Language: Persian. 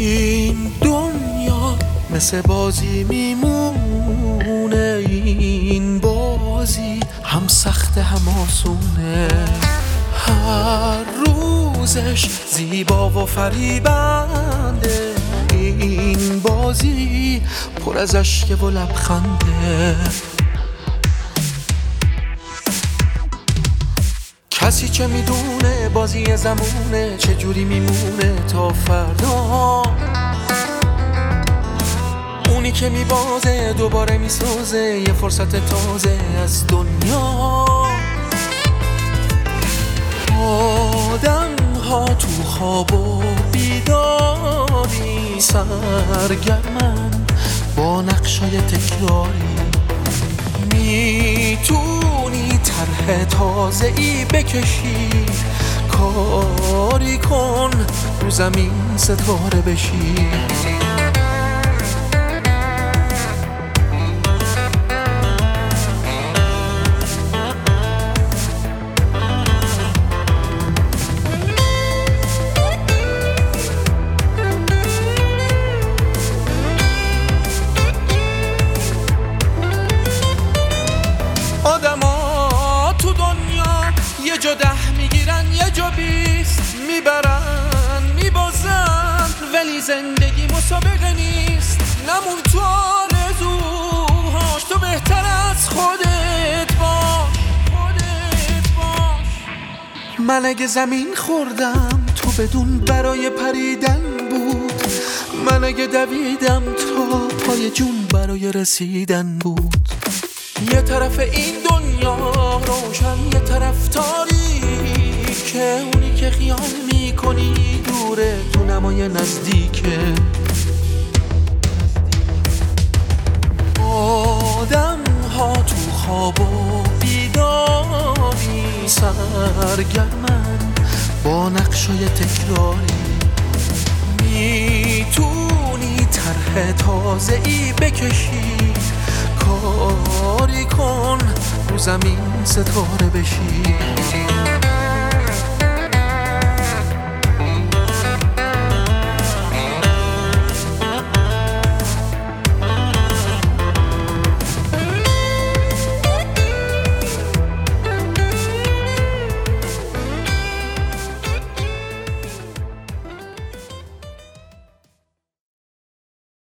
این دنیا مثل بازی میمونه این بازی هم سخته هم آسونه. هر روزش زیبا و فریبنده. این بازی پر از اشک و لبخنده. کسی چه می‌دونه بازی زمونه چه جوری میمونه تا فردا؟ اونی که میبازه دوباره می‌سازه یه فرصت تازه از دنیا. آدم ها تو خواب و بیداری سرگرمن با نقشای تکراری می‌تونی طرح تازه ای بکشی کاری کن رو زمین ستاره بشی. زندگی مسابقه نیست. نمون تو آرزوهاش تو بهتر از خودت باش. خودت باش. من اگه زمین خوردم تو بدون برای پریدن بود. من اگه دویدم تا پای جون برای رسیدن بود. یه طرف این دنیا روشن یه طرف تاریکه اونی که خیال می‌کنی دوره تو نمای نزدیکه. آدم ها تو خواب و بیداری سرگرمن. با نقشای تکراری می‌تونی طرح تازه ای بکشی. کاری کن رو زمین ستاره بشی.